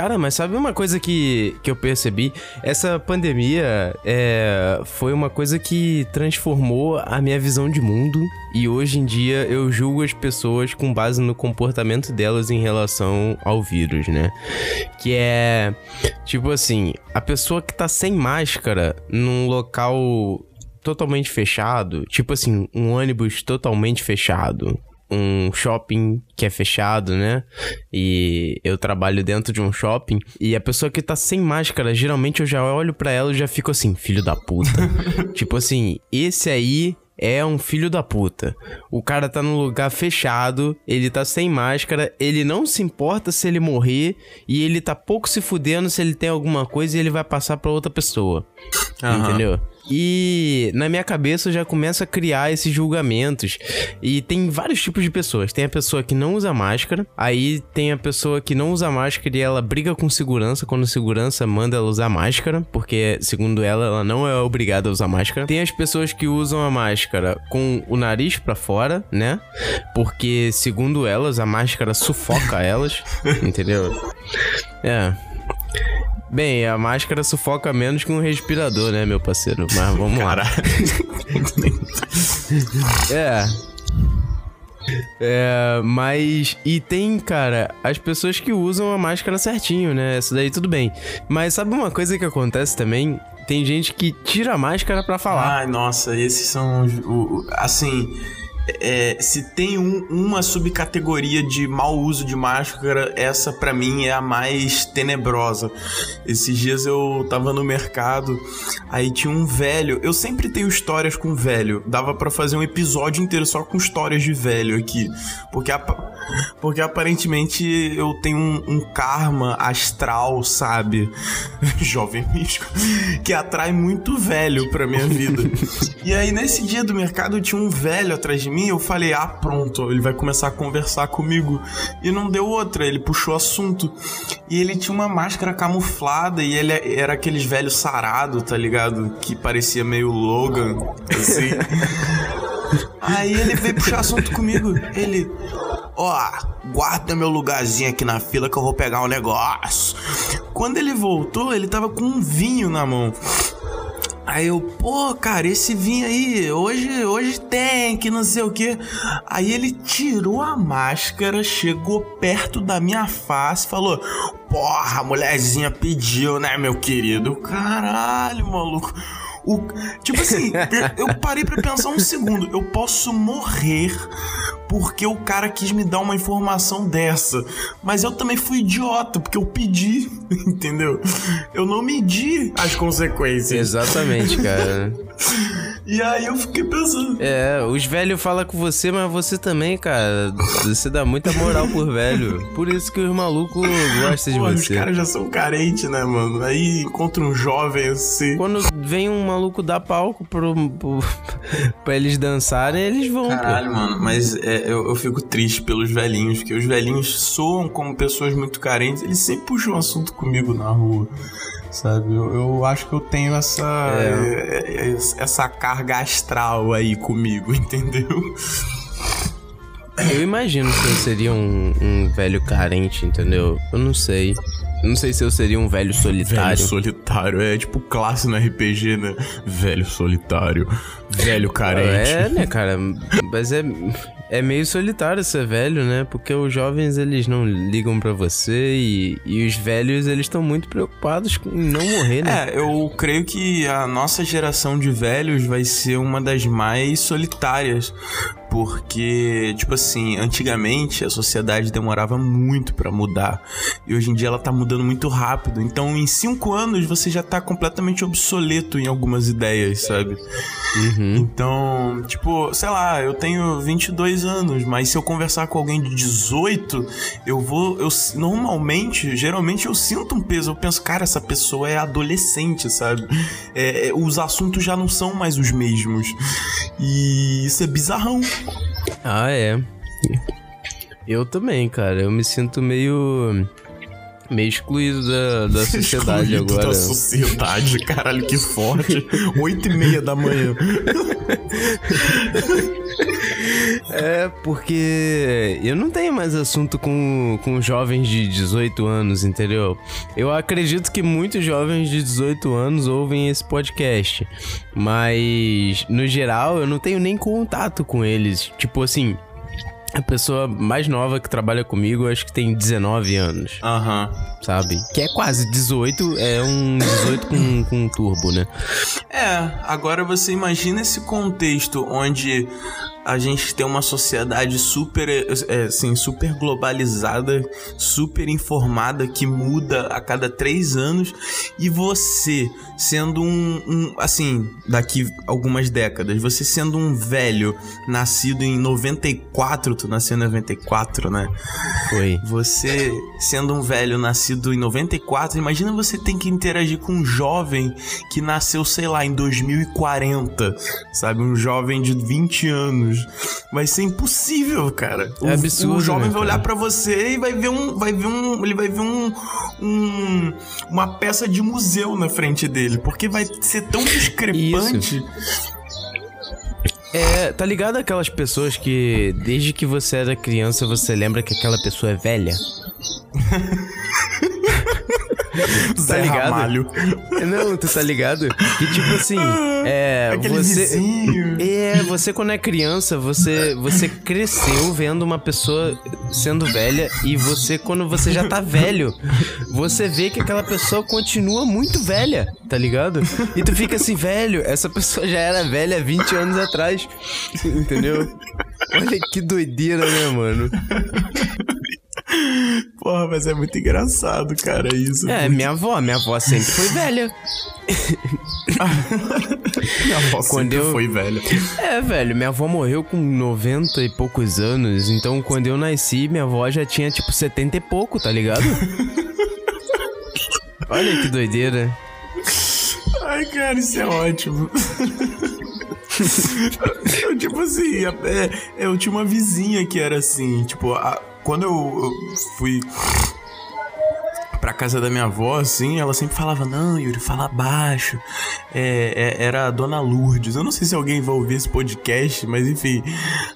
Cara, mas sabe uma coisa que, que eu percebi? Essa pandemia é, foi uma coisa que transformou a minha visão de mundo. E hoje em dia eu julgo as pessoas com base no comportamento delas em relação ao vírus, né? Que é tipo assim, a pessoa que tá sem máscara num local totalmente fechado, tipo assim, um ônibus totalmente fechado, um shopping que é fechado, né? E eu trabalho dentro de um shopping e a pessoa que tá sem máscara, geralmente eu já olho para ela e já fico assim, filho da puta. tipo assim, esse aí é um filho da puta. O cara tá num lugar fechado, ele tá sem máscara, ele não se importa se ele morrer e ele tá pouco se fudendo se ele tem alguma coisa e ele vai passar para outra pessoa. Uhum. Entendeu? E na minha cabeça eu já começo a criar esses julgamentos. E tem vários tipos de pessoas. Tem a pessoa que não usa máscara, aí tem a pessoa que não usa máscara e ela briga com segurança quando segurança manda ela usar máscara, porque segundo ela, ela não é obrigada a usar máscara. Tem as pessoas que usam a máscara com o nariz para fora, né? Porque segundo elas, a máscara sufoca elas, entendeu? É. Bem, a máscara sufoca menos que um respirador, né, meu parceiro? Mas vamos lá. é. É, mas. E tem, cara, as pessoas que usam a máscara certinho, né? Isso daí tudo bem. Mas sabe uma coisa que acontece também? Tem gente que tira a máscara para falar. Ai, nossa, esses são. Assim é, se tem um, uma subcategoria de mau uso de máscara, essa para mim é a mais tenebrosa. Esses dias eu tava no mercado, aí tinha um velho. Eu sempre tenho histórias com velho. Dava para fazer um episódio inteiro só com histórias de velho aqui. Porque, porque aparentemente eu tenho um, um karma astral, sabe? Jovem místico. Que atrai muito velho pra minha vida. e aí nesse dia do mercado tinha um velho atrás de mim eu falei, ah, pronto, ele vai começar a conversar comigo. E não deu outra, ele puxou assunto. E ele tinha uma máscara camuflada e ele era aqueles velhos sarado, tá ligado? Que parecia meio Logan, assim. Aí ele veio puxar assunto comigo. Ele, ó, oh, guarda meu lugarzinho aqui na fila que eu vou pegar um negócio. Quando ele voltou, ele tava com um vinho na mão. Aí eu, pô, cara, esse vinho aí, hoje, hoje tem, que não sei o que. Aí ele tirou a máscara, chegou perto da minha face, falou: Porra, a mulherzinha pediu, né, meu querido? Caralho, maluco. O, tipo assim, eu parei para pensar um segundo. Eu posso morrer porque o cara quis me dar uma informação dessa. Mas eu também fui idiota, porque eu pedi, entendeu? Eu não medi as consequências. Exatamente, cara. E aí eu fiquei pensando. É, os velhos falam com você, mas você também, cara. Você dá muita moral por velho. Por isso que os malucos gostam de você. Os caras já são carentes, né, mano? Aí encontra um jovem assim. Quando vem um maluco dar palco pro, pro, pra eles dançarem, eles vão. Caralho, pô. mano, mas é, eu, eu fico triste pelos velhinhos, porque os velhinhos soam como pessoas muito carentes. Eles sempre puxam um assunto comigo na rua sabe? Eu, eu, acho que eu tenho essa é. essa carga astral aí comigo, entendeu? Eu imagino que eu seria um, um velho carente, entendeu? Eu não sei. Não sei se eu seria um velho solitário. Velho solitário, é tipo classe no RPG, né? Velho solitário, velho carente. É, né, cara? Mas é, é meio solitário ser velho, né? Porque os jovens, eles não ligam para você e, e os velhos, eles estão muito preocupados em não morrer, né? É, eu creio que a nossa geração de velhos vai ser uma das mais solitárias. Porque, tipo assim, antigamente a sociedade demorava muito para mudar. E hoje em dia ela tá mudando muito rápido. Então, em cinco anos, você já tá completamente obsoleto em algumas ideias, sabe? Uhum. Então, tipo, sei lá, eu tenho 22 anos, mas se eu conversar com alguém de 18, eu vou. Eu, normalmente, geralmente eu sinto um peso. Eu penso, cara, essa pessoa é adolescente, sabe? É, é os assuntos já não são mais os mesmos. E isso é bizarrão. Ah, é. Eu também, cara. Eu me sinto meio. Meio excluído da, da sociedade Excluído agora. da sociedade, caralho, que forte. Oito e meia da manhã. É, porque eu não tenho mais assunto com, com jovens de 18 anos, entendeu? Eu acredito que muitos jovens de 18 anos ouvem esse podcast, mas no geral eu não tenho nem contato com eles. Tipo assim, a pessoa mais nova que trabalha comigo, acho que tem 19 anos, Aham. sabe? Que é quase 18, é um 18 com, com turbo, né? É, agora você imagina esse contexto onde a gente tem uma sociedade super, é, assim, super globalizada, super informada, que muda a cada três anos, e você sendo um, um, assim, daqui algumas décadas, você sendo um velho nascido em 94, tu nasceu em 94, né? Foi. Você sendo um velho nascido em 94, imagina você tem que interagir com um jovem que nasceu, sei lá, em 2040, sabe? Um jovem de 20 anos. Vai ser impossível, cara. O, É absurdo, O jovem né, vai olhar pra você e vai ver um, vai ver um, ele vai ver um, um uma peça de museu na frente dele, porque vai ser tão discrepante. É, tá ligado aquelas pessoas que desde que você era criança você lembra que aquela pessoa é velha? tu tá ligado? Ramalho. Não, tu tá ligado? Que tipo assim, é. Aquele você. vizinho. É, você quando é criança, você, você cresceu vendo uma pessoa sendo velha e você, quando você já tá velho, você vê que aquela pessoa continua muito velha, tá ligado? E tu fica assim, velho, essa pessoa já era velha 20 anos atrás, entendeu? Olha que doideira, né, mano? Mas é muito engraçado, cara, isso. É, minha avó, minha avó sempre foi velha. Minha avó Quando sempre eu- foi velha. É, velho, minha avó morreu com 90 e poucos anos, então quando eu nasci, minha avó já tinha tipo 70 e pouco, tá ligado? Olha que doideira. Ai, cara, isso é ótimo. eu, tipo assim, é, eu tinha uma vizinha que era assim, tipo, a- quando eu, eu fui pra casa da minha avó, assim, ela sempre falava, não, Yuri, fala baixo. É, é- era a Dona Lourdes. Eu não sei se alguém vai ouvir esse podcast, mas enfim,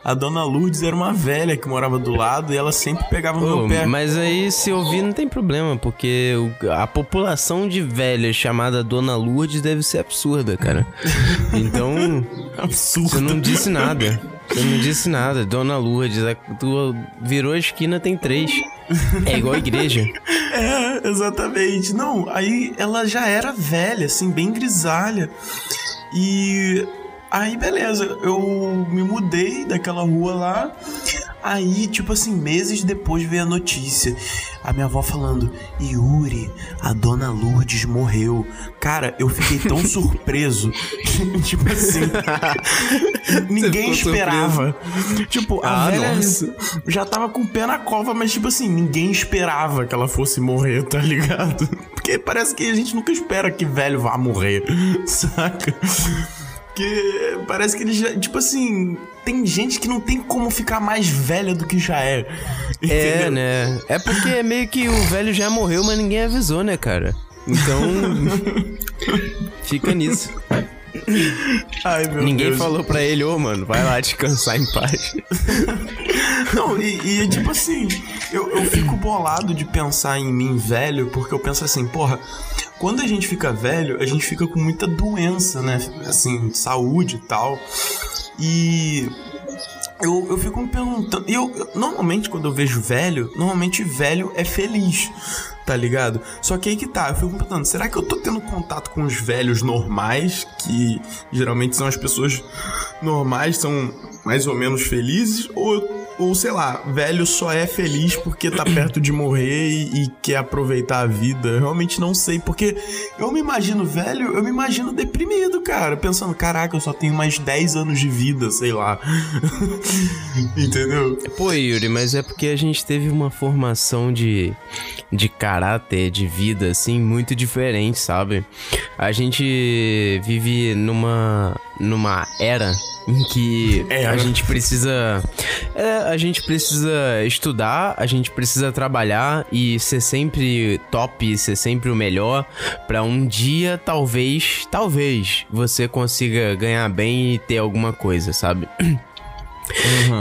a Dona Lourdes era uma velha que morava do lado e ela sempre pegava no Ô, meu pé. mas aí se ouvir não tem problema, porque a população de velhas chamada Dona Lourdes deve ser absurda, cara. Então, Absurdo. você não disse nada. Você não disse nada. Dona Lourdes, a- tu virou a esquina, tem três. É igual a igreja. É, exatamente. Não, aí ela já era velha, assim, bem grisalha. E aí, beleza, eu me mudei daquela rua lá. Aí, tipo assim, meses depois veio a notícia. A minha avó falando: Yuri, a dona Lourdes morreu. Cara, eu fiquei tão surpreso. tipo assim. ninguém esperava. Tipo, a Ah, velha nossa. já tava com o pé na cova, mas tipo assim, ninguém esperava que ela fosse morrer, tá ligado? Porque parece que a gente nunca espera que velho vá morrer, saca? Que parece que ele já. Tipo assim, tem gente que não tem como ficar mais velha do que já é. É, entendeu? né? É porque é meio que o velho já morreu, mas ninguém avisou, né, cara? Então. fica nisso. Ai, meu ninguém Deus. falou pra ele, ô, mano, vai lá descansar em paz. Não, e, e, tipo assim, eu, eu fico bolado de pensar em mim velho, porque eu penso assim, porra, quando a gente fica velho, a gente fica com muita doença, né? Assim, saúde e tal. E eu, eu fico me perguntando. Eu, eu- normalmente, quando eu vejo velho, normalmente velho é feliz, tá ligado? Só que aí que tá, eu fico me perguntando, será que eu tô tendo contato com os velhos normais, que geralmente são as pessoas normais, são mais ou menos felizes, ou. Ou sei lá, velho só é feliz porque tá perto de morrer e, e quer aproveitar a vida. Eu realmente não sei, porque eu me imagino velho, eu me imagino deprimido, cara. Pensando, caraca, eu só tenho mais 10 anos de vida, sei lá. Entendeu? Pô, Yuri, mas é porque a gente teve uma formação de, de caráter, de vida, assim, muito diferente, sabe? A gente vive numa, numa era em que É, a gente precisa. é, a gente precisa estudar, a gente precisa trabalhar e ser sempre top, ser sempre o melhor, pra um dia, talvez, talvez, você consiga ganhar bem e ter alguma coisa, sabe?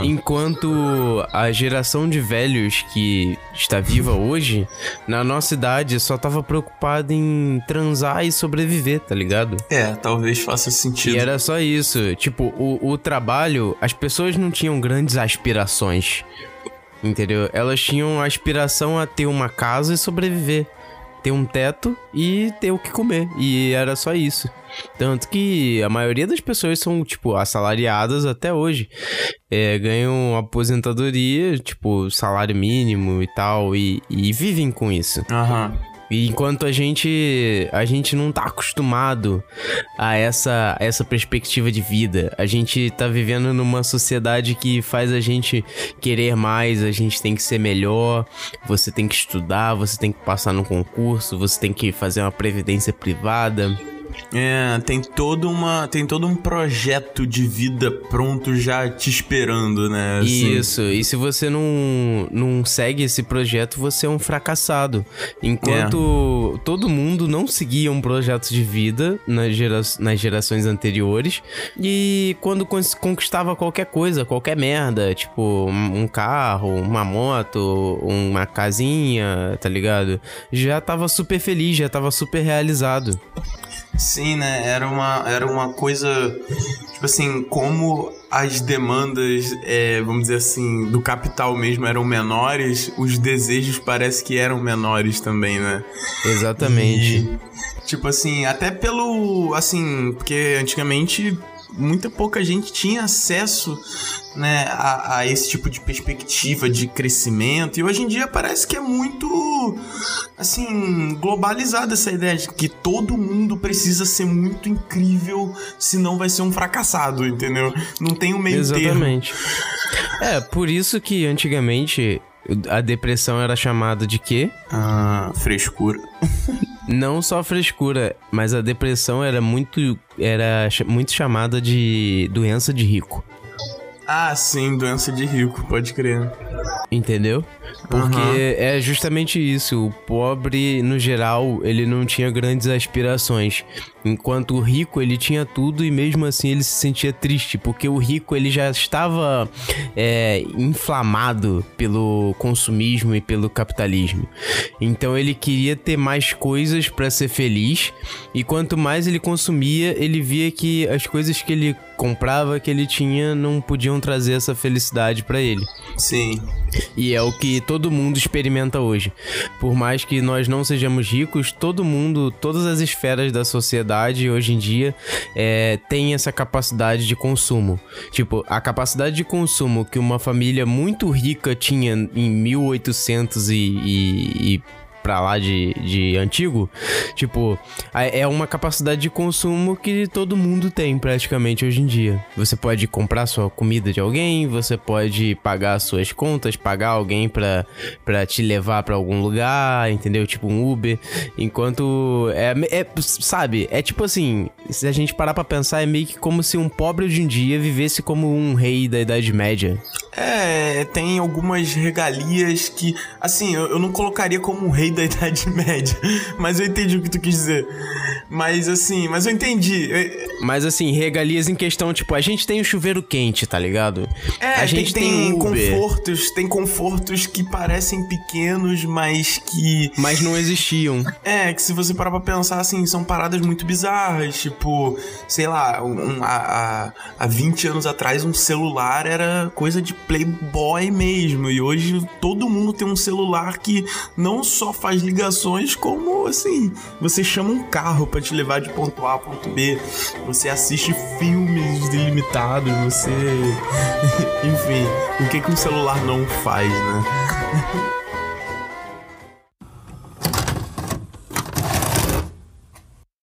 Enquanto a geração de velhos que está viva hoje, na nossa idade, só tava preocupada em transar e sobreviver, tá ligado? É, talvez faça sentido. E era só isso. Tipo, o, o trabalho, as pessoas não tinham grandes aspirações. Entendeu? Elas tinham a aspiração a ter uma casa e sobreviver. Ter um teto e ter o que comer. E era só isso. Tanto que a maioria das pessoas são, tipo, assalariadas até hoje. É, ganham aposentadoria, tipo, salário mínimo e tal. E, e vivem com isso. Aham. E enquanto a gente a gente não tá acostumado a essa essa perspectiva de vida, a gente tá vivendo numa sociedade que faz a gente querer mais, a gente tem que ser melhor, você tem que estudar, você tem que passar no concurso, você tem que fazer uma previdência privada. É, tem todo uma, tem todo um projeto de vida pronto já te esperando, né? assim. Isso, e se você não, não segue esse projeto, você é um fracassado. Enquanto todo mundo não seguia um projeto de vida nas, gera nas gerações anteriores, e quando conquistava qualquer coisa, qualquer merda, tipo um um carro, uma moto, uma casinha, tá ligado? Já tava super feliz, já tava super realizado. Sim, né? Era uma, era uma coisa. Tipo assim, como as demandas, é, vamos dizer assim, do capital mesmo eram menores, os desejos parece que eram menores também, né? Exatamente. E, tipo assim, até pelo. Assim, porque antigamente muita pouca gente tinha acesso né, a, a esse tipo de perspectiva de crescimento. E hoje em dia parece que é muito assim, globalizada essa ideia de que todo mundo precisa ser muito incrível, senão vai ser um fracassado, entendeu? Não tem um meio termo. Exatamente. É, por isso que antigamente a depressão era chamada de quê? Ah, frescura. Não só frescura, mas a depressão era muito era muito chamada de doença de rico. Ah, sim, doença de rico, pode crer. Entendeu? Porque Aham. é justamente isso. O pobre, no geral, ele não tinha grandes aspirações. Enquanto o rico, ele tinha tudo e mesmo assim ele se sentia triste. Porque o rico, ele já estava é, inflamado pelo consumismo e pelo capitalismo. Então ele queria ter mais coisas para ser feliz. E quanto mais ele consumia, ele via que as coisas que ele comprava, que ele tinha, não podiam trazer essa felicidade para ele. Sim. E é o que todo mundo experimenta hoje. Por mais que nós não sejamos ricos, todo mundo, todas as esferas da sociedade hoje em dia é, tem essa capacidade de consumo. Tipo, a capacidade de consumo que uma família muito rica tinha em 1800 e, e, e pra lá de, de antigo, tipo, é uma capacidade de consumo que todo mundo tem praticamente hoje em dia. Você pode comprar sua comida de alguém, você pode pagar suas contas, pagar alguém pra, pra te levar pra algum lugar, entendeu? Tipo um Uber. Enquanto. É, é, sabe, é tipo assim, se a gente parar pra pensar, é meio que como se um pobre hoje em dia vivesse como um rei da Idade Média. É, tem algumas regalias que, assim, eu, eu não colocaria como um rei da Idade Média, mas eu entendi o que tu quis dizer. Mas assim, mas eu entendi. É, Mas assim, regalias em questão, tipo, a gente tem o chuveiro quente, tá ligado? É, a gente tem, tem, confortos, tem confortos que parecem pequenos, mas que mas não existiam. É, que se você parar pra pensar, assim, são paradas muito bizarras. Tipo, sei lá, um, a, a, há 20 anos atrás um celular era coisa de playboy mesmo. E hoje todo mundo tem um celular que não só faz ligações, como, assim, você chama um carro pra te levar de ponto A a ponto B. Você assiste filmes ilimitados, você... Enfim, o que, que um celular não faz, né?